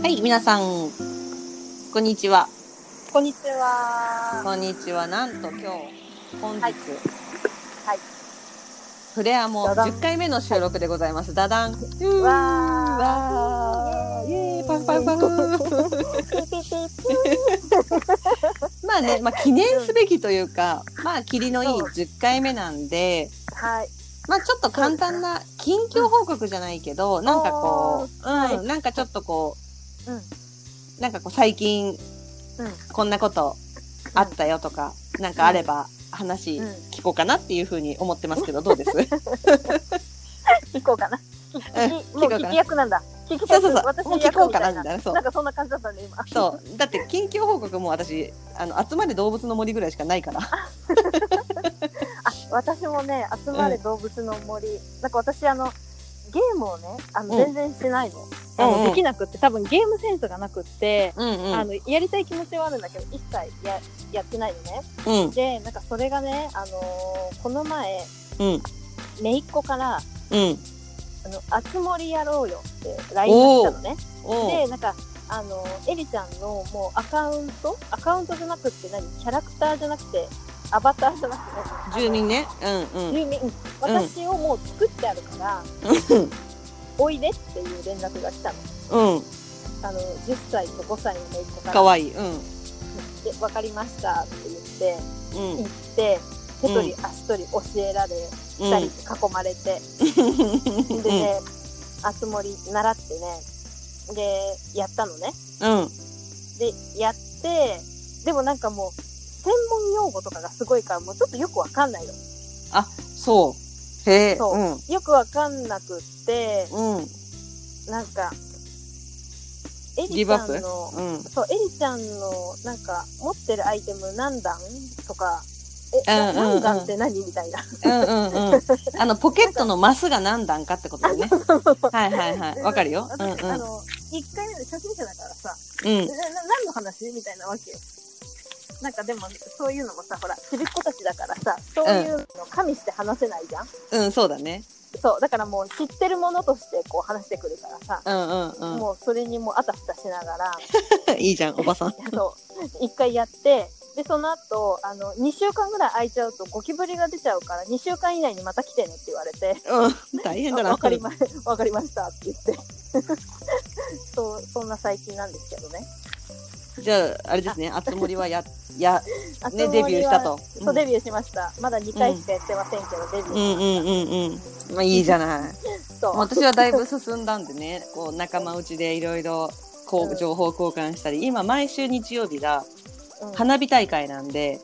はい、皆さん、こんにちは。こんにちは。こんにちは。なんと今日、本日、はいはい。フレアもダダン10回目の収録でございます。ダダン。うーわわーイエーイパンパンパン。まあね、まあ記念すべきというか、まあ霧のいいそう10回目なんで、はい。まあちょっと簡単な近況報告じゃないけど、なんかこう、はいうん、なんかちょっとこうん。う、なんかこう最近うん。こんなことあったよとか、なんかあれば話うん聞こうかなっていうふうに思ってますけど、どうです？聞こうかな。もう聞き役なんだ。聞き役。そうそうそう私聞こうかな役みたいなそうなんかそんな感じだったね、今。そう。だって近況報告も私、あの、集まれ動物の森ぐらいしかないから。あ、私もね、集まれ動物の森。なんか私、あの、ゲームをね、あの、うん全然してないの。あの、うんうんできなくって、多分ゲームセンスがなくって、うんうん。あの、やりたい気持ちはあるんだけど、一切や、やってないのね。うん。で、なんかそれがね、あのーこの前、うん。姪っ子から、うん。あの、あつ森やろうよって LINE が来たのね。で、なんか、あの、エリちゃんのもうアカウント？アカウントじゃなくって何？キャラクターじゃなくて、アバターじゃなくて、住民ね。うんうん。住民、うん私をもう作ってあるから、おいでっていう連絡が来たの。うん。あの、10歳と5歳の子から。かわいい。うん。で、わかりましたって言って、うん行。って、手取り足取り教えられ、うん二人囲まれて、でね、あつ森習ってね、で、やったのね。うん。で、やって、でもなんかもう、専門用語とかがすごいから、もうちょっとよくわかんないの。あ、そう。へえ。そううん。よくわかんなくって、うん。なんか、エリちゃんの、うん。そう、エリちゃんの、なんか、持ってるアイテム何段とか、え、うんうんうん何段って何みたいな。うんうんうん。あの、ポケットのマスが何段かってことだよね。はいはいはい。わかるよ。うん私あの、1回目の初心者だからさ、うん。何の話？みたいなわけよ。なんかでも、そういうのもさ、ほら、ちびっ子たちだからさ、そういうの加味して話せないじゃん、うん、そうだね。そう、だからもう知ってるものとしてこう話してくるからさ、うんうんもうそれにもうあたふたしながら、うん。いいじゃん、おばさん。そう、一回やって、で、その後、あの、2週間ぐらい空いちゃうとゴキブリが出ちゃうから、2週間以内にまた来てねって言われて、うん。大変だな。あわかりま、わかりましたって言って。そう、そんな最近なんですけどね。じゃあ、あれですね、あつ森はや、や、あね、デビューした。と。そう、デビューしました。まだ2回しかやってませんけど、デビュー。うんうんうんうん。まあいいじゃない。そう。私はだいぶ進んだんでね、こう仲間内でいろいろこう情報交換したり、今毎週日曜日がうん花火大会なんで、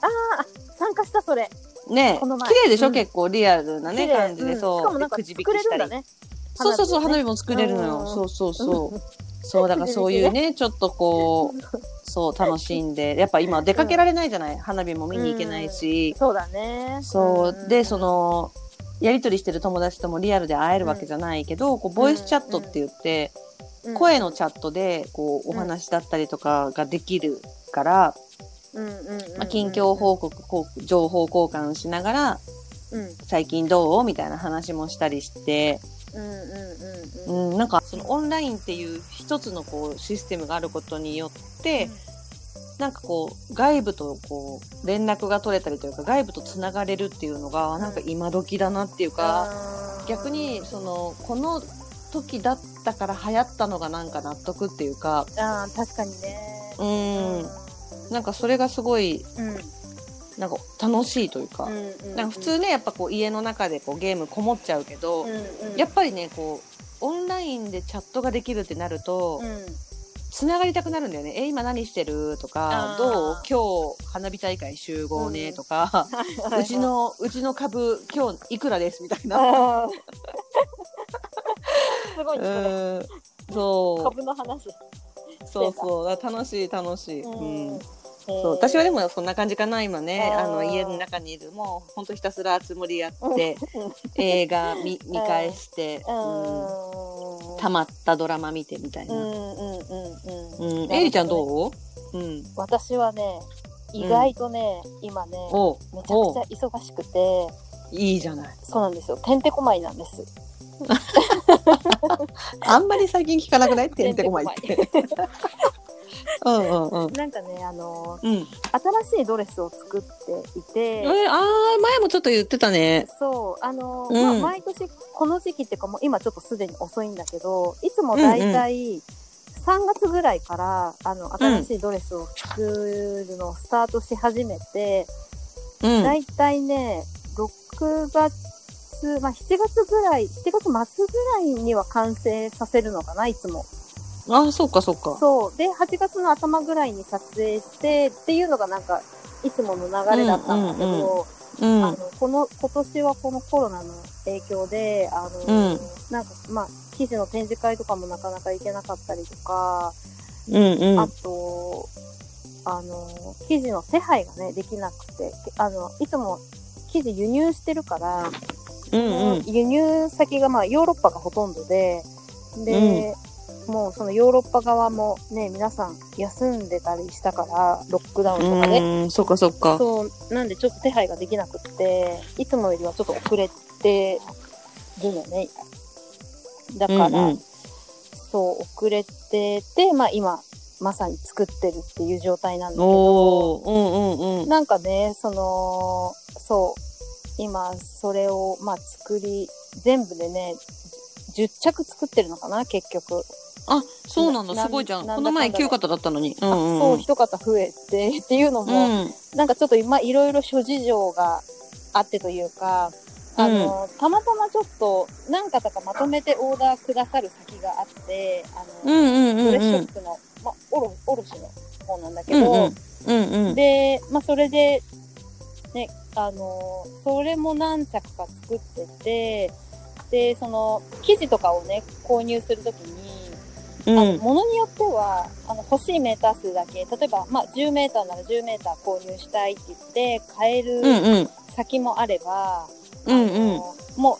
ああ、参加したそれ。ね、綺麗でしょ、うん結構リアルなね、感じで、うんそう。しかもなんかくじ引作きしたり。そうそうそう、花火火も作れるのよ。うんそうそうそう。そう、だからそういうね、ちょっとこう、そう、楽しんで、やっぱ今出かけられないじゃない、花火も見に行けないし、そうだね。そう、で、その、の、やりとりしてる友達ともリアルで会えるわけじゃないけど、こう、ボイスチャットって言って、うん。声のチャットで、こう、お話だったりとかができるから、まあ、近況報告、こう情報交換しながら、うん。最近どう？みたいな話もしたりして、うんうんうんうん。うん、なんか、そのオンラインっていう一つのこう、システムがあることによって、なんかこう、外部とこう、連絡が取れたりというか、外部とつながれるっていうのが、なんか今時だなっていうか、逆に、その、この時だったから流行ったのがなんか納得っていうか、あー確かにね。うん、なんかそれがすごい、うんなんか楽しいというか、なんか普通ね、やっぱこう家の中でこうゲームこもっちゃうけど、うんうんやっぱりね、こう、オンラインでチャットができるってなると、うんつながりたくなるんだよね。え、今何してるとかどう今日花火大会集合ねとか、うちの、うちの株今日いくらですみたいな。すごいねそれう。株の話。そうそう。楽しい楽しい。うん。うんそう。私はでもそんな感じかな今ね。あの家の中にいる。もうほんとひたすらつもりやって映画見見返して、うん、たまったドラマ見てみたいな、うんうんうんうん。うん、エリちゃんどう？うん。私はね意外とね、今ねおめちゃくちゃ忙しくて。いいじゃない。そうなんですよ。てんてこまいなんです。あんまり最近聞かなくない。てんてこまいって。うんうんうん。なんかね、あのうん。新しいドレスを作っていて、えあー、前もちょっと言ってたね。そう、あの、うんまあ、毎年この時期っていうかもう今ちょっとすでに遅いんだけど、いつもだいたい3月ぐらいから、あの、新しいドレスを作るのをスタートし始めて、うん。だいたいね、6月、まあ、7月ぐらい、7月末ぐらいには完成させるのかな、いつも。あー、そうかそうか。そう。で、8月の頭ぐらいに撮影してっていうのがなんか、いつもの流れだったんだけど、うんうんうんうん。あの、この、今年はこのコロナの影響で、あの、うんなんか、まあ、記事の展示会とかもなかなか行けなかったりとか、うんうん。あと、あの、記事の手配がね、できなくて、あの、いつも記事輸入してるから、うんうん。輸入先がまあヨーロッパがほとんどで、で、もうそのヨーロッパ側もね、皆さん休んでたりしたから、ロックダウンとかで。うん、そっかそっか。そう、なんでちょっと手配ができなくって、いつもよりはちょっと遅れてるのね。だから、うんうんそう、遅れてて、まあ今、まさに作ってるっていう状態なんだけど、うんうんうん。なんかね、その、そう、今、それを、まあ作り、全部でね、10着作ってるのかな、結局。あ、そうなんだ、なすごいじゃん。この前なんだかんだ9方だったのに。うあんうん。そう、一方増えて、っていうのうも、ん。なんかちょっと今、いろいろ諸事情があってというか、あの、たまたまちょっと何方かまとめてオーダーくださる先があって、あの、うんうんうんドレスシうん。ョップの、まあ、おろ、しの方なんだけど、うんうん。うんうん。で、まあ、それで、ね、あの、それも何着か作ってて、で、その、生地とかをね、購入するときに、うんあの、ものによっては、あの、欲しいメーター数だけ、例えば、まあ、10メーターなら10メーター購入したいって言って、買えるうんうん。先もあれば、うんうんも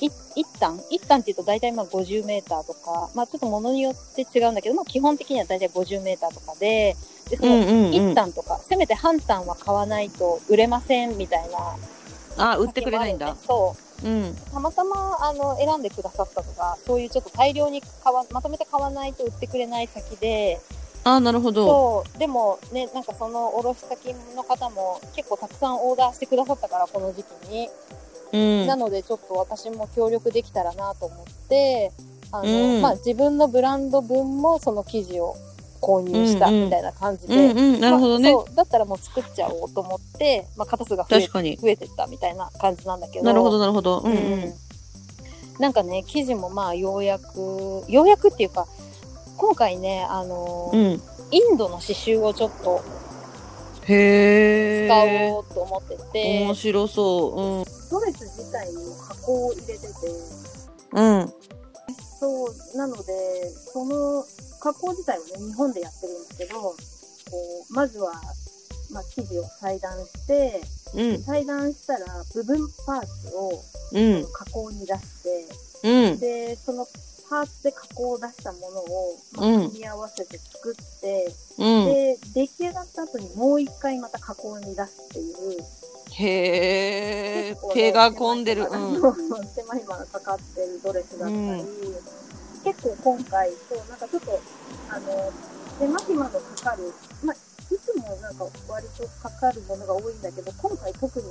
う、い一旦一旦って言うと大体まあ50メーターとか、まあちょっとものによって違うんだけど、まあ基本的には大体50メーターとかで、で、その、うんうんうん一単とか、せめて半単は買わないと売れませんみたいな。あ、売ってくれないんだ。そう。うん。たまたま、あの、選んでくださったのが、そういうちょっと大量に買わ、まとめて買わないと売ってくれない先で、あ、なるほど。でもね、なんかその卸先の方も結構たくさんオーダーしてくださったから、この時期に。うん。なので、ちょっと私も協力できたらなと思って、あの、うんまあ、自分のブランド分もその生地を購入したうんうんみたいな感じで。うんうん、なるほどねまあ。そう。だったらもう作っちゃおうと思って、まあ、型数が増え。増えてったみたいな感じなんだけど。なるほど、なるほど。ううんん。うん。なんかね、生地もまあ、ようやく、ようやくっていうか、今回ね、あの、うん。インドの刺繍をちょっとへ使え。おうと思ってて、面白そう。ドレス自体にも加工を入れてて、うん。うん。そう、なので、その加工自体はね、日本でやってるんだけど、こう、まずは、まあ、生地を裁断して、うん。裁断したら部分パーツをうん。加工に出して、うん。で、そのパーツで加工を出したものを、まあうん組み合わせて作って、うん。で、出来上がった後にもう一回また加工に出すっていう、へ手が込んでる。うん。手間暇がかかってるドレスだったり、うん結構今回、そう、なんかちょっと、あの、手間暇のかかる、まあ、いつもなんか割とかかるものが多いんだけど、今回特に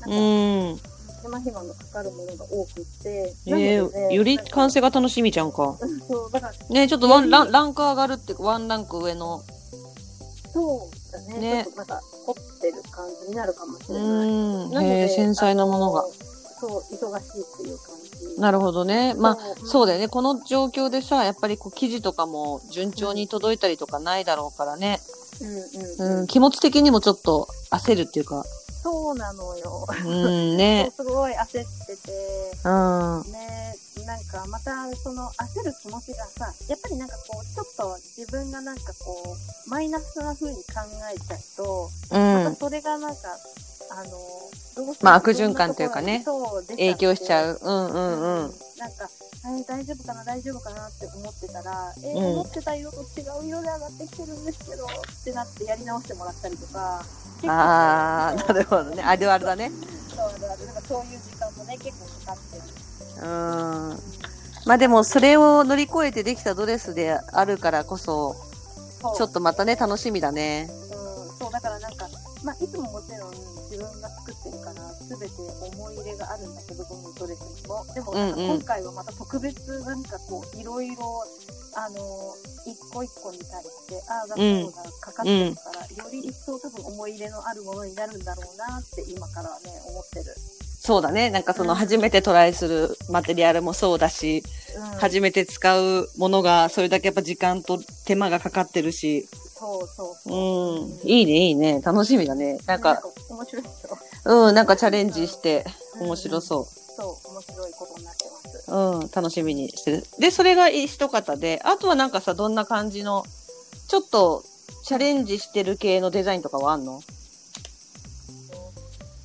なんかうん。手間暇のかかるものが多くって、えー、より完成が楽しみじゃんか。うんそう、だから、ねちょっとワンランランク上がるっていうか、ワンランク上の。そうだね。ねちょっとなんか凝ってる感じになるかもしうれない。ん。なので繊細なものがあ。そう、忙しいっていう感じ。なるほどね。まあ、そうそうだよね。この状況でさ、やっぱりこう、記事とかも順調に届いたりとかないだろうからね。うんうんう、うんん。気持ち的にもちょっと焦るっていうか。そうなのよ。うん、ね。すごい焦ってて、うん。ね、なんかまたその焦る気持ちがさ、やっぱりなんかこう、ちょっと自分がなんかこう、マイナスな風に考えちゃうと、うん。またそれがなんか、あの、どうしまあ悪循環というかねそう出影響しちゃう。う。うんうんうん。なんか、えー大丈夫かな、大丈夫かなって思ってたら、えーうん思ってた色と違う色で上がってきてるんですけど、ってなってやり直してもらったりとか、結構ああ、なるほどね。あるあるだね。そうあるあるなんかそういう時間もね、結構かかってる。うん。まあでも、それを乗り越えてできたドレスであるからこそ、そうちょっとまたね、楽しみだね。うん、そう、だからなんか、まあ、いつももちろん自分が作ってるから、すべて思い入れがあるんだけど、どのドレスにも。でも、今回はまた特別、なんかこう、いろいろ、あの、一個一個に対して、ああだこうだ、かかってるから、より一層多分思い入れのあるものになるんだろうなって、今からね、思ってる。そうだね。なんかそのうん初めてトライするマテリアルもそうだし、うん、初めて使うものがそれだけやっぱ時間と手間がかかってるし、そうそううそう。ん。いいね、いいね。楽しみだね。なんか、面白いでしょ。うん、なんかチャレンジしてうん面白そう。そう、面白いことになってます。うん、楽しみにしてる。で、それが一方で、あとはなんかさ、どんな感じの、ちょっとチャレンジしてる系のデザインとかはあんの？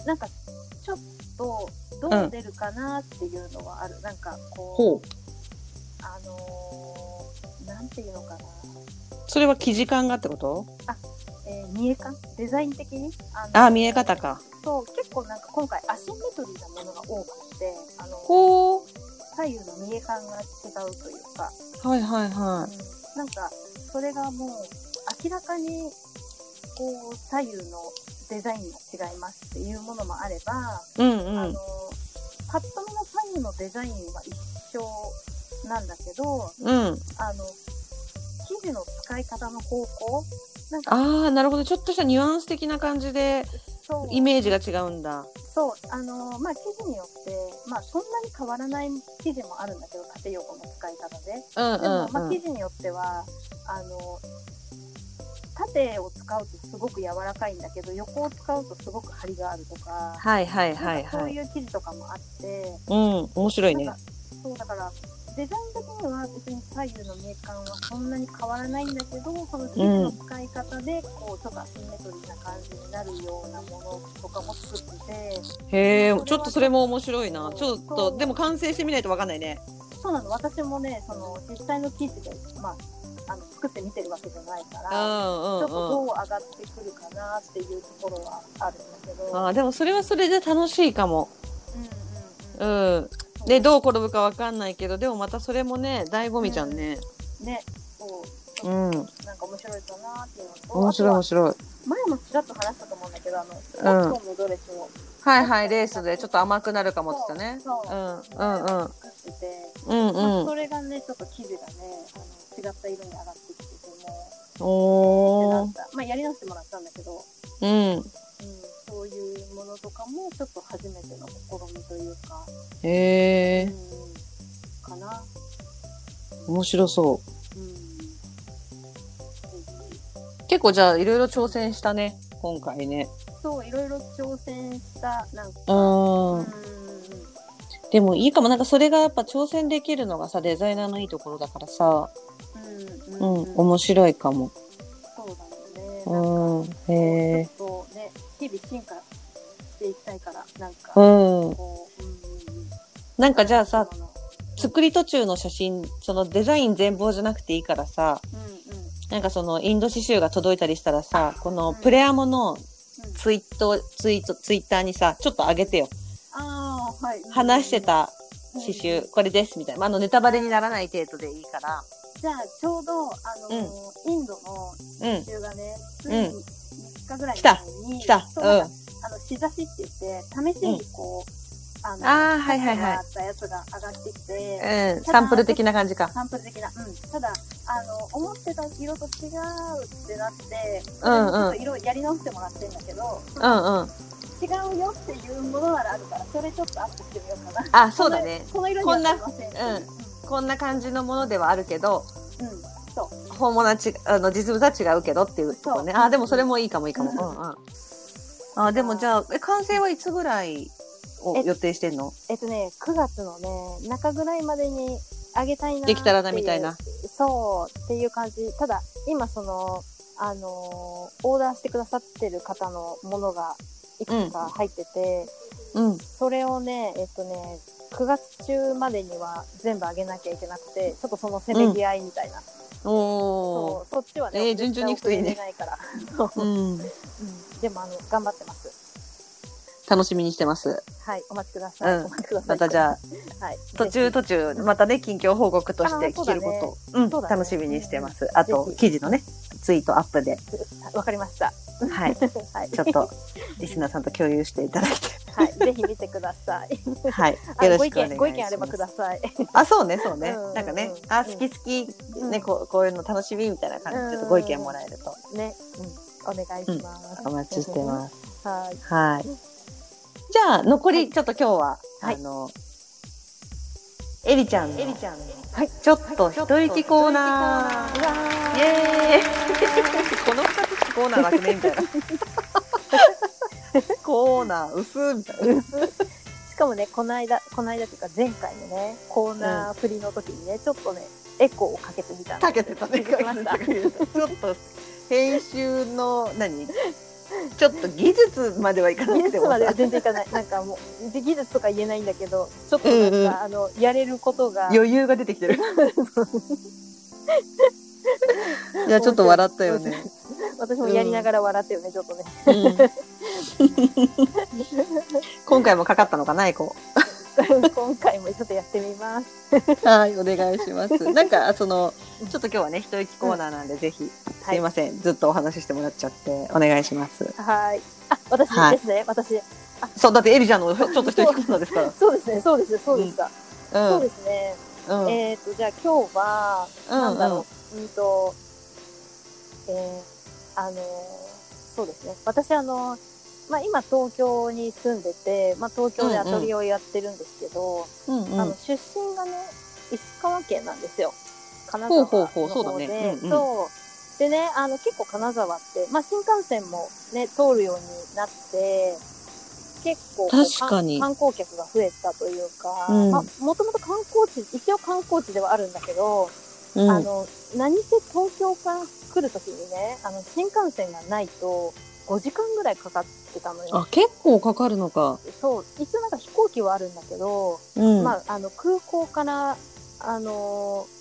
なんか、ちょっと、どう出るかなっていうのはある。なんか、こう。あのー、なんていうのかな。それは生地感がってこと？えー見え感デザイン的に？あのあ、見え方か。そう、結構なんか今回アシンメトリーなものが多くて、あの、ほう。左右の見え感が違うというか、はいはいはうんなんか、それがもう明らかに、こう、左右のデザインが違いますっていうものもあれば、い。うんうんあの。、パッと見の左右のデザインは一緒なんだけど、うん。あの、生地の使い方の方向？なんか、ああ、なるほど。ちょっとしたニュアンス的な感じで、イメージが違うんだ。そう、あの、まあ、生地によって、まあ、そんなに変わらない生地もあるんだけど、縦横の使い方で。うんでも、うん、まあ、うん。生地によっては、あの、縦を使うとすごく柔らかいんだけど、横を使うとすごく張りがあるとか、はいはいはいなんかそうはい。いう生地とかもあって、うん、面白いねそうだからデザイン的には別に左右のメーカーはそんなに変わらないんだけどその生地の使い方でこうちょっとアシンメトリーな感じになるようなものとかも作っててへえ、ちょっとそれも面白いな。ちょっと、でも完成してみないとわかんないね。そうなの私もねその実際の生地で、まあ、あの作ってみてるわけじゃないかうら。ちょっとんうんうん。どう上がってくるかなっていうところはあるんだけど。あーでもそれはそれで楽しいかも。うんうんうん。うん。で、どう転ぶかわかんないけど、でもまたそれもね、醍醐味じゃんね。ね、そう。うん。なんか面白いかなっていうのと。面白い面い。白い。前もちらっと話したと思うんだけど、あの、コうんットンのドレスを。はいはい、レースでちょっと甘くなるかもって言ったね。そうそううん、うん、うん。作ってて、うんまあうんそれがね、ちょっと生地がね、あの違った色に上がってきてても、おーってなっ。た。まあ、やり直してもらったんだけど、うん。うん、そういうものとかも、ちょっと初めての試みというか、へえ、うん、かな。面白そう。うん。結構じゃあいろいろ挑戦したね、今回ね。そう、いろいろ挑戦した、なんか、うんうん。でもいいかも。なんかそれがやっぱ挑戦できるのがさ、デザイナーのいいところだからさ、うん、う、うんん、面白いかも。そうだよね。うん、ちへえ。ょっとね、日々進化していきたいから、なんか、うん。こう、うんうんうん。なんかじゃあさ、うん作り途中の写真、そのデザイン全貌じゃなくていいからさ、うん。なんかそのインド刺繍が届いたりしたらさ、このプレアモのうん。ツイート、ツイート、ツイッターにさ、ちょっと上げてよ。ああ、はい。話してた刺うん繍、これです、みたいな。まあ、あの、ネタバレにならない程度でいいから。じゃあ、ちょうど、あのーインドのうん。刺繍がね、ついうん3日ぐらい来た前に、来た。そううん。あの、しざしって言って、試しにこう、あの、あーはいはいはい書てもらったやつが上がってきて、うん。サンプル的な感じか。サンプル的な。うん。ただ、あの、思ってた色と違うってなって、うんうんちょっと色やり直してもらってんだけど、うんうん。違うよっていうものならあるから、それちょっとアップしてみようかな。あ、そうだね。この色にはなりませんう。ここんな感じのものではあるけど。そう。本物はち、あの、実物は違うけどっていうとこね。あ、でもそれもいいかもいいかも。うんうんうん。あ、でもじゃあ、え、完成はいつぐらいを予定してんの？えっとね、9月のね、中ぐらいまでにあげたいな。できたらなみたいな？そう、っていう感じ。ただ、今その、あのーオーダーしてくださってる方のものがいくつか入ってて、うん。それをね、えっとね、9月中までには全部あげなきゃいけなくて、ちょっとそのせめぎ合いみたいな。おー。そう、そっちはね、えー順調にいくといいねないから。そう。うん。うん。でも、あの、頑張ってます。楽しみにしてます。はい、お待ちください。うんお待ちください。またじゃあ、はい、途中途中、またね、近況報告として聞けることを、うん、そうだね楽しみにしてます。あと記事のね、ツイートアップで、わかりました。はい、はい、ちょっと、リスナーさんと共有していただいはい、ぜひ見てください。て、はい、あよろしくお願いします。ご意見あればください。あ、そうね、そうね。うんうんう。ん。なんかね、あ、好き好き、ね、こうこういうの楽しみみたいな感じ。で、ちょっとご意見もらえると、ね、うん、お願いします。お待ちしてます。す。はい。はい。じゃあ、残り、ちょっと今日は、はい。あの、エリちゃんの、エリちゃんの。はい、ちょっと一息コーナー。イエーイ。この二つコーナー楽ねみたいな。コーナー薄みたいな。しかもね、この間、この間っていうか前回のね、コーナー振りの時にね、ちょっとね、エコーをかけてみたんかけてたね。気づきました。ちょっと、編集の、何？ちょっと技術まではいかな技くても術まではさ全然いかない。なんかもう、技術とか言えないんだけど、ちょっとなんか、うんうんあの、やれることが、余裕が出てきてる。いや、ちょっと笑ったよね。私もやりながら笑ったよね、ちょっとね。うん今回もかかったのかな、エコ 今回もちょっとやってみます。ー。はい、お願いします。なんか、その、ちょっと今日はね、一息コーナーなんで、ぜひ、すいません、ずっとお話ししてもらっちゃって、お願いします。はい。あ、私はいですね、私。そう、だってエリちゃんのちょっと一息コーナーですか そうですね、そうです、そうでした。ら。そうですね。うん。えっ、と、じゃあ今日は、うんなんだろう、うんと、えー、あのーそうですね。私、あのーまあ、今東京に住んでて、まあ、東京でアトリエをやってるんですけど、うんうんあの、出身がね、石川県なんですよ。金沢の方で。ほうほうほうそうだねうんうんそう。でね、あの、結構金沢って、まあ、新幹線もね、通るようになって、結構確かに観光客が増えたというか、うんまあ、もともと観光地、一応観光地ではあるんだけど、うんあの、何せ東京から来るときにね、あの、新幹線がないと、5時間ぐらいかかってたのよ。あ、結構かかるのか。そう、一応なんか飛行機はあるんだけど、うん。まあ、あの、空港から、あのー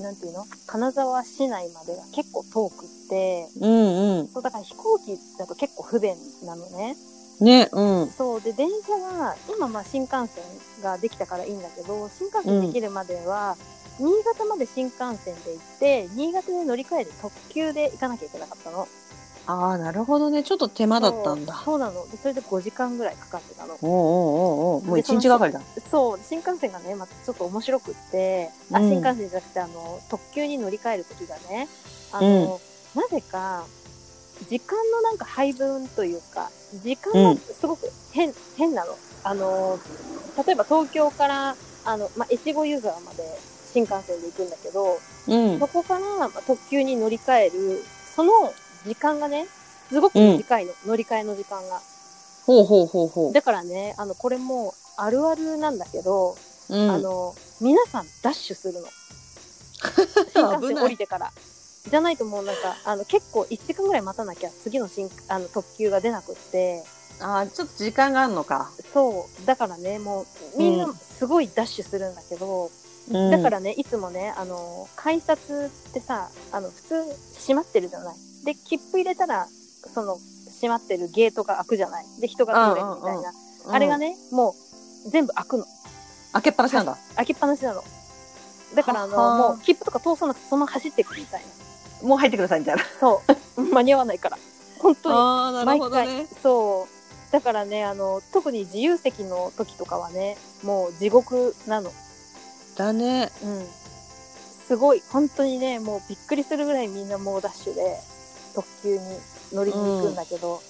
なんていうの？金沢市内までが結構遠くって、うんうん。そう、だから飛行機だと結構不便なのね。ね、うん。そう、で、電車が、今まあ新幹線ができたからいいんだけど、新幹線できるまでは、新潟まで新幹線で行って、新潟で乗り換えて特急で行かなきゃいけなかったの。ああ、なるほどね。ちょっと手間だったんだ。そうなの。で、それで5時間ぐらいかかってたの。おうおうおうおうもう一日がかりだ。そう、新幹線がね、またちょっと面白くって、あ、うん新幹線じゃなくて、あの、特急に乗り換える時がね、あの、なぜか、時間のなんか配分というか、時間がすごく変、変なの。あの、例えば東京から、あの、まあ、越後湯沢まで新幹線で行くんだけど、うんそ。こから、まあ、特急に乗り換える、その時間がね、すごく短いの、乗り換えの時間が。ほうほうほうほう。だからね、あの、これもあるあるなんだけど、うんあの、皆さんダッシュするの。新幹線降りてから。じゃないともうなんか、あの、結構1時間ぐらい待たなきゃ次の新、あの、特急が出なくって、ああ、ちょっと時間があるのか。そう。だからね、もう、みんなうんすごいダッシュするんだけど、うんだからね、いつもね、あの、改札ってさ、あの、普通閉まってるじゃない。で、切符入れたら、その、閉まってるゲートが開くじゃない。で、人が通れるみたいな。あれがね、ね、もう、全部開くの。開けっぱなしなんだ。開きっぱなしなの。だから、あの、もう、切符とか通さなくて、そのまま走っていくみたいな。もう入ってくださいみたいな。そう。間に合わないから。本当に。毎ほどね回。。そう。だからね、あの、特に自由席の時とかはね、もう地獄なの。だね。うん。すごい。本当にね、もうびっくりするぐらいみんな猛ダッシュで、特急に乗りに行くんだけど、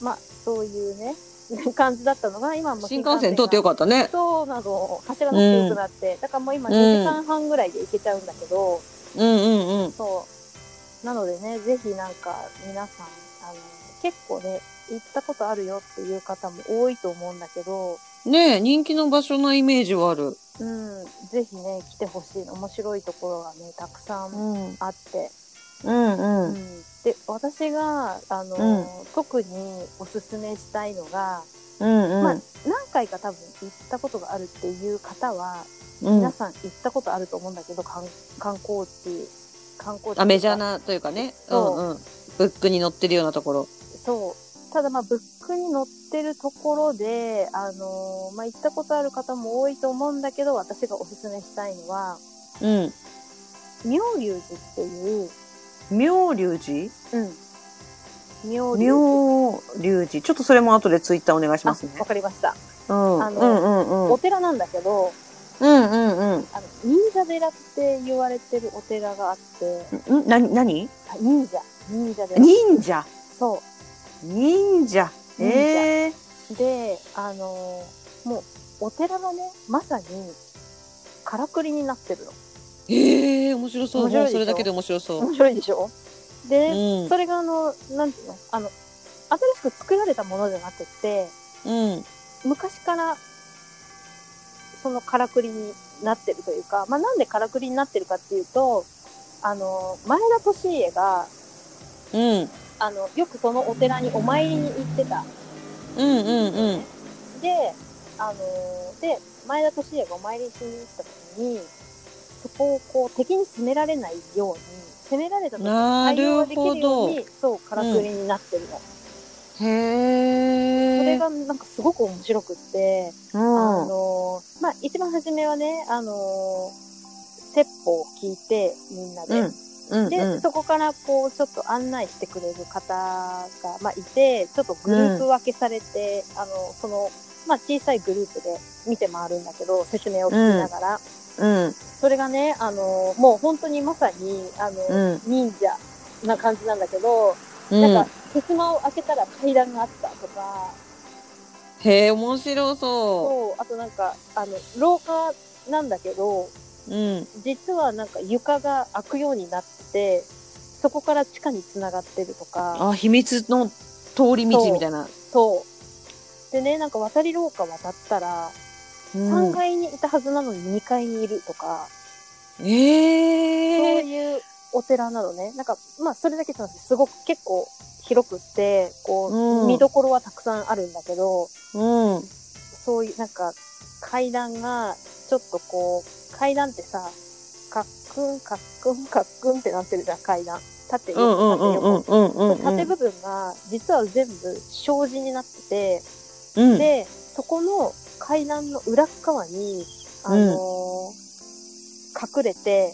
まあ、そういうね、感じだったのが、今はもう新幹線通ってよかかったね。そうなの、走らなくてよくなって、だからもう今2時間半ぐらいで行けちゃうんだけど、うんうんうん。そう。なのでね、ぜひなんか皆さん、あの、結構ね、行ったことあるよっていう方も多いと思うんだけど、ねえ、人気の場所なイメージはある。うん、ぜひね、来てほしい。面白いところがね、たくさんうん。あって。うんう。うんん、で、私が、あの、うん特におすすめしたいのが、うんうん。まあ、何回か多分行ったことがあるっていう方は、うん皆さん行ったことあると思うんだけど、観観光地、観光地。あ、メジャー。なというかね。うんうん。ブックに載ってるようなところ。そう。ただまあ、ブックに載ってるところで、あのーまあ、行ったことある方も多いと思うんだけど、私がおすすめしたいのは、うん。妙龍寺っていう、妙龍寺？うん。妙龍寺。妙龍寺。ちょっとそれも後でツイッターお願いしますねあ。わかりました。うん。あのうんうんうん。お寺なんだけど、うんうんうん。あの、忍者寺って言われてるお寺があって、んな、なにあ忍者。忍者寺。忍者？そ忍者忍者ええう。で、あのーもう、お寺がね、まさに、からくりになってるの。ええ面白そう。うそれだけで面白そう。面白いでしょ？で、うんそれがあの、なんていうの？あの、新しく作られたものじゃなくて、うん。昔から、そのからくりになってるというか、まあ、なんでからくりになってるかっていうと、あの、前田利家が、うん。あの、よくそのお寺にお参りに行ってた。うんうんうん。で、あの、で、前田利家がお参りしに行った時に、そこをこう敵に攻められないように、攻められた時に対応ができるように、そう、からくりになってるの。へえ。それがなんかすごく面白くって、うん。あのーまあ、一番初めはね、あのー説法を聞いて、みんなで。うん。うん。で、うんそこからこう、ちょっと案内してくれる方が、まあ、いて、ちょっとグループ分けされて、あの、その、まあ、小さいグループで見て回るんだけど、説明を聞きながら。うん。それがね、あの、もう本当にまさに、あの、うん忍者な感じなんだけど、うん。なんか、襖を開けたら階段があったとか、へえ、面白そそう、あとなんか、あの、廊下なんだけど、う。うん。実はなんか床が開くようになってて、そこから地下に繋がってるとか、あ、秘密の通り道みたいな。そう。でね、なんか渡り廊下渡ったら、うん3階にいたはずなのに2階にいるとか、そうええ。いうお寺なのね。なんか、まあそれだけじゃなくて、すごく結構広くって、こう、うん見どころはたくさんあるんだけど、うん。そういう、なんか、階段が、ちょっとこう、階段ってさ、カックン、カックン、カックンってなってるじゃん、階段。縦横、縦横。縦部分が、実は全部障子になってて、うん。で、そこの階段の裏っ側に、あのー隠れて、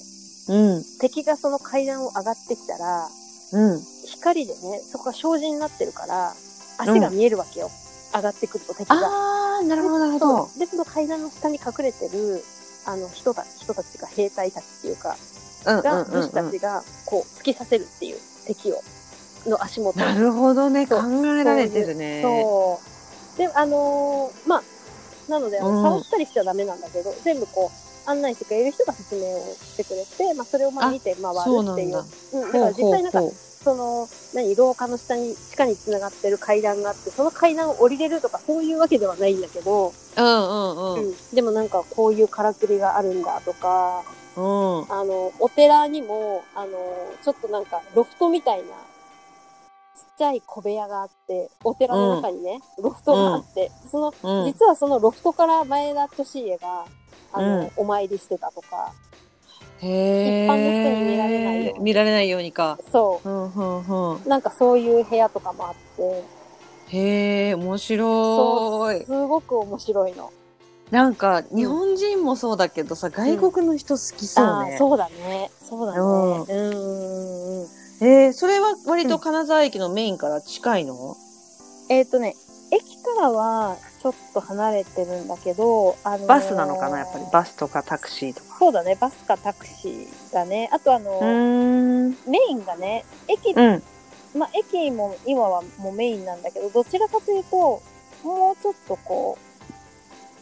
うん。敵がその階段を上がってきたら、うん。光でね、そこが障子になってるから、足が見えるわけよ。上がってくると敵が。ああ、なるほど、なるほど。で、その階段の下に隠れてる、あの、人たち、人たちが兵隊たちっていうか、が、うん武士たちが、こう、突き刺せるっていう敵を、の足元になるほどね。考えられてるね。そう。で、あのーまあ、なので、あのうん触ったりしちゃダメなんだけど、全部こう、案内してくれる人が説明をしてくれて、まあ、それをまああ見て回るっていう。だ。うん、だから実際なんかほう、ほうその、何、廊下の下に、地下に繋がってる階段があって、その階段を降りれるとか、そういうわけではないんだけど、ほううんうんうん。うんでもなんか、こういうからくりがあるんだとか、うん。あの、お寺にも、あの、ちょっとなんか、ロフトみたいな、ちっちゃい小部屋があって、お寺の中にね、ロフトがあって、その、うん。実はそのロフトから前田利家が、あの、うんお参りしてたとか。一般の人に見られないように見られないようにか。そうんうんうん。う、なんかそういう部屋とかもあって、へえ、面白い。すごく面白いの。なんか、日本人もそうだけどさ、外国の人好きそうね。あーそうだね。そうだね。うんうんうんうん。えー、それは割と金沢駅のメインから近いの？えっ、とね、駅からはちょっと離れてるんだけど、あのーバスなのかなやっぱり。バスとかタクシーとか。そうだね、バスかタクシーだね。あとあのうーん。メインがね、駅、うん。まあ駅も今はもうメインなんだけど、どちらかというと、もうちょっとこ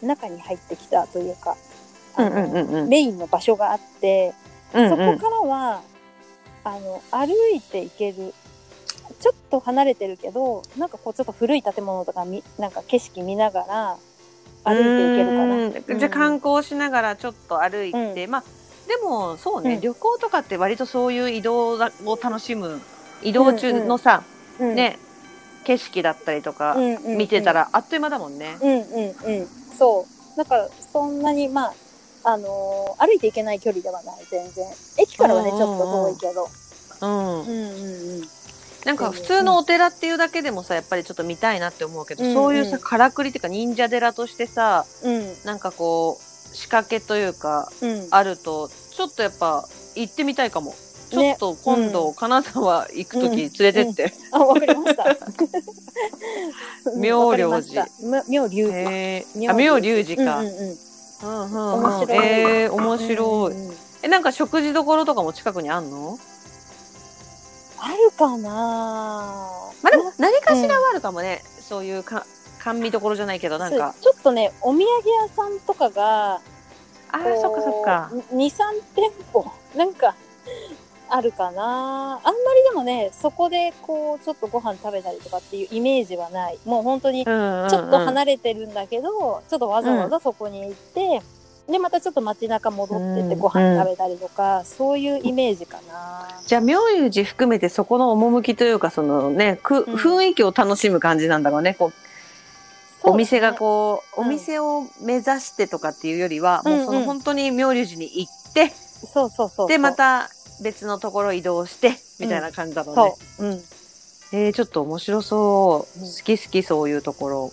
う、中に入ってきたというか。メインの場所があって、うんうんそこからは、あの、歩いて行ける。ちょっと離れてるけど、なんかこうちょっと古い建物とかみ、なんか景色見ながら歩いて行けるかな。うんじゃあ観光しながらちょっと歩いて、まあでもそうね、うん旅行とかって割とそういう移動を楽しむ移動中のさ、うん、ね景色だったりとかうんうんうん見てたらあっという間だもんね。うんうんうん。そう。だから、そんなに、まあ、あのー歩いて行けない距離ではない、全然。駅からはね、ちうんうんうんょっと遠いけど。うんうんうんうん。なんか普通のお寺っていうだけでもさやっぱりちょっと見たいなって思うけど、うんそういうさうんからくりっていうか忍者寺としてさうん。なんかこう仕掛けというかうん。あるとちょっとやっぱ行ってみたいかも。ちょっと今度、金沢行くとき連れてって。あ、わかりました。妙良寺。妙龍寺。へーあ妙龍寺か。うんうんうんうんうんうん面白いえー面白い。うんうんえなんか食事どころとかも近くにあんの？あるかなまあでも何かしらはあるかもね。そういうか甘味どころじゃないけどなんか。ちょっとね、お土産屋さんとかが、あーそっかそっか。2、3店舗、なんか、あるかなあんまりでもね、そこでこう、ちょっとご飯食べたりとかっていうイメージはない。もう本当に、ちちょょっと離れてるんだけど、ちょっとわざわざそこに行って、で、またちょっと街中戻ってってうんご飯食べたりとか、そういうイメージかな。じゃあ妙龍寺含めてそこの趣というかそのねく、うん雰囲気を楽しむ感じなんだろうね。こうねお店がこう、うんお店を目指してとかっていうよりは、うんうんもうその本当に妙龍寺に行って、そうそうそう。でま、た別のところ移動してみたいな感じだろうね。そう。うん。えー、ちょっと面白そう。うん好き好きそういうところ。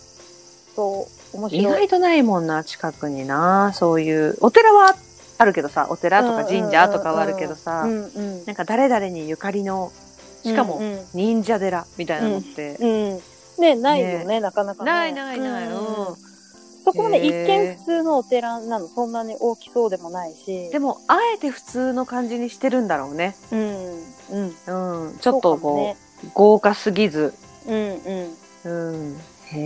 そう。面意白い。外とないもんな、近くにな。そういう。お寺はあるけどさ、お寺とか神社とかはあるけどさ、うんうん。なんか誰々にゆかりの、しかもうんうん忍者寺みたいなのって、うん。ね、ないよね、なかなかね。ないないない。うん。そこもね、一見普通のお寺なの、そんなに大きそうでもないし。でも、あえて普通の感じにしてるんだろうね。うん、うん。うん。ちょっとこう、ね豪華すぎず、うんうん。う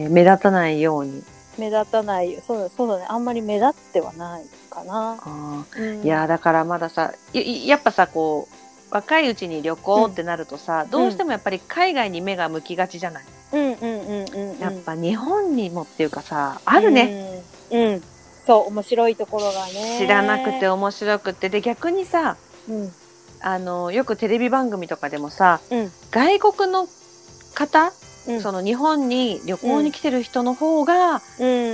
ん。目立たないように。目立たない。そうだ、そうだね。あんまり目立ってはないかな。あうんーいやー、だからまださ、やっぱさ、こう、若いうちに旅行ってなるとさ、どうしてもやっぱり海外に目が向きがちじゃない、うんうんうんうんうん。やっぱ日本にもっていうかさ、あるね。うん。うん。そう、面白いところがね。知らなくて面白くて。で、逆にさ、うん。あの、よくテレビ番組とかでもさ、うん。外国の方、うん。その日本に旅行に来てる人の方が、うん、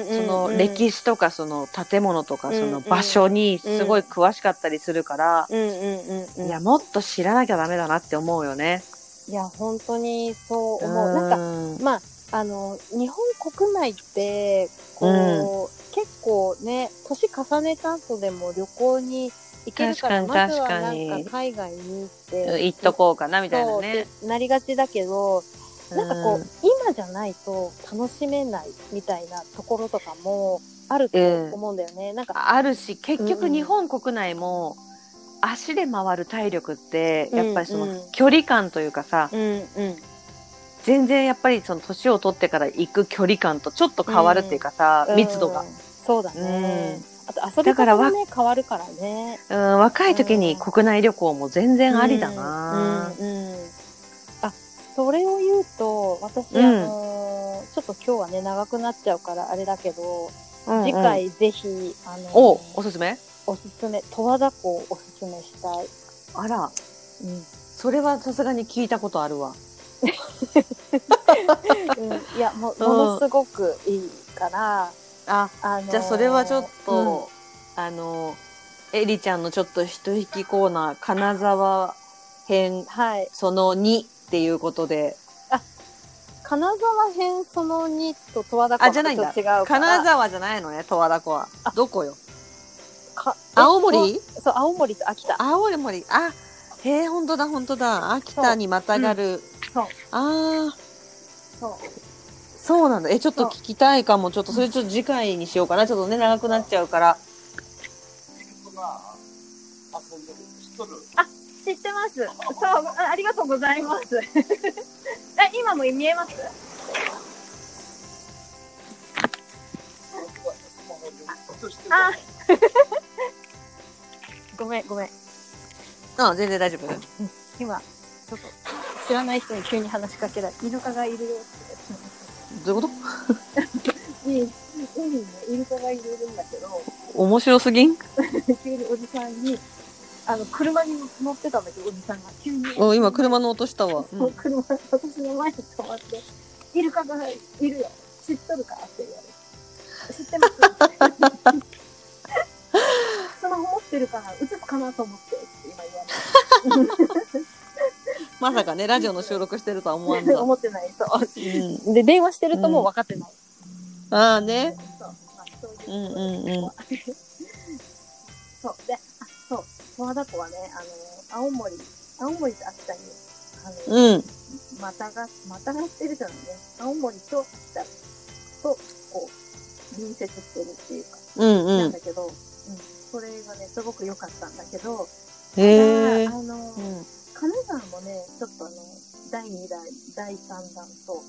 その歴史とかその建物とかうんその場所にすごい詳しかったりするから。いや、もっと知らなきゃダメだなって思うよね。いや、本当にそう思う。なんか、んまあ、あの、日本国内って、こう、結構ね、年重ねた後でも旅行に行けるから、まずはなんか海外に行って、行っとこうかなみたいなね。なりがちだけど、なんかこう、うん今じゃないと楽しめないみたいなところとかもあると思うんだよね。なんか、あるし、結うんうん局日本国内も足で回る体力って、やっぱりそのうんうん距離感というかさ、うんうん。全然やっぱりその年を取ってから行く距離感とちょっと変わるっていうかさ、密度がうん。。そうだね。あと遊び方もね、変わるからね。うん、若い時に国内旅行も全然ありだな、うんうんうんあ、それを言うと、私、うん。あのーちょっと今日はね、長くなっちゃうからあれだけど、うんうん。次回ぜひ、あのーおおすすめ？おすすめ、十和田湖をおすすめしたい。あら、うん。それはさすがに聞いたことあるわ。うん。いや、もうん。ものすごくいいから、あ、あのーじゃあそれはちょっと、あの、エリちゃんのちょっと一引きコーナー、金沢編うんはい。その2っていうことで、金沢編その2と十和田湖はあ、じゃないんだ。金沢じゃないのね、十和田湖はあ。どこよ？か青森？えそう、青森と秋田。青森。あ、へえ、ほんとだ、ほんとだ。秋田にまたがる。そう。ああ、そう。そうなんだ。え、ちょっと聞きたいかも。ちょっと、それちょっと次回にしようかな。ちょっとね、長くなっちゃうから。知ってます。そう、あありがとうございます。え、今も見えます？あ ごめん、ごめん。あ、全然大丈夫。今、ちょっと、知らない人に急に話しかけられて、イルカがいるよって。どういうこと？に、海にね、イルカがいるんだけど、面白すぎん？急におじさんに、あの、車に乗ってたんだけど、おじさんが急に。お今、車の音したわ。うん車、私の前に止まって、イルカがいるよ。知っとるかって言われて。知ってます？スマホ持ってるから映すかなと思ってって今言われて。まさかね、ラジオの収録してるとは思わんだ。思ってない。そう。うん。で、電話してるともう分かってない。ああね。そう。まあ、そういう。うんうんうん そう。で。十和田湖はね、あの、青森、青森と秋田に、あの、うん。またが、またがってるじゃないね。青森と秋田と、こう、隣接してるっていうか、うんうんなんだ。けど、うん。それがね、すごく良かったんだけど、へえ。あの、うん金沢もね、ちょっとあの、第2弾、第3弾と、こ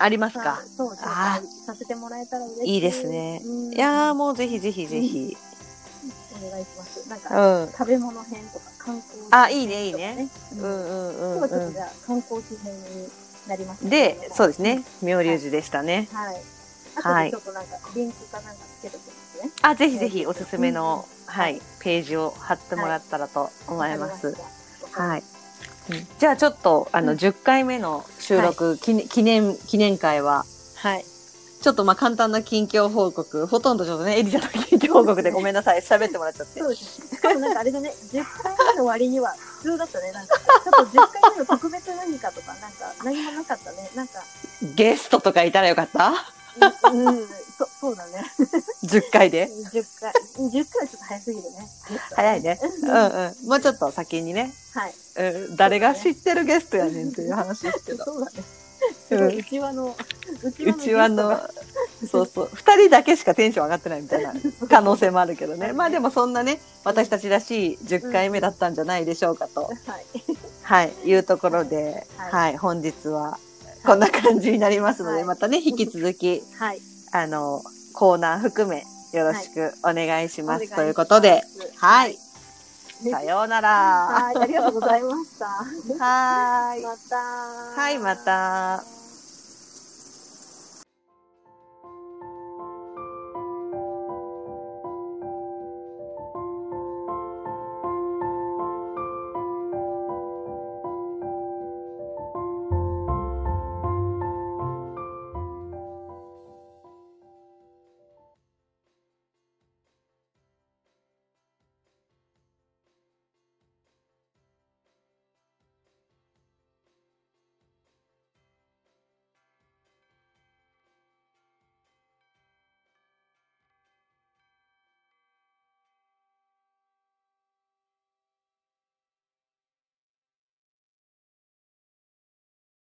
うありますか？さそう、紹あ介させてもらえたら嬉しい。いいですねうんいやーもうぜひぜひぜひ。お願いします。なんうか、ん。食べ物編とか観光とか、あいいねいいね。う。うんんうん今日はちょっうんとじゃあ観光地編になりましたうん。けれどもで、そうですね。妙隆寺でしたね。はい。はいあとでちょっとなんか、リンクかなんかつけときますね。あ、ぜひぜひおすすめの、うんはい、ページを貼ってもらったらと思います。はい。じゃあちょっと、あの、うん10回目の収録、記念記念、記念会は、はい。ちょっとまあ簡単な近況報告、ほとんどちょっとね、エリちゃんの近況報告でごめんなさい、喋ってもらっちゃってそ。うですね。しかもなんかあれだね、10回目の割には普通だったね。なんか、ちょっと10回目の特別何かとか、なんか何もなかったね。なんか、ゲストとかいたらよかった？うん、うん、そそうだね。?10 回で？10回。10回はちょっと早すぎるね。早いね。うんうん。もうちょっと先にね、はい。うん、誰が知ってるゲストやねんっていう話ですけど。そうだね。すごい、内輪の、内うちはの、そうそう、二人だけしかテンション上がってないみたいな 可能性もあるけどね。まあでもそんなね、私たちらしい10回目だったんじゃないでしょうかと、はい。はい、いうところで、はい。はい、本日はこんな感じになりますので、はい。またね、引き続き、はい。あの、コーナー含めよろしく。お願いします。ということで、はい。ねさようなら。はい、ありがとうございました。はーい。また。はい、ま。た。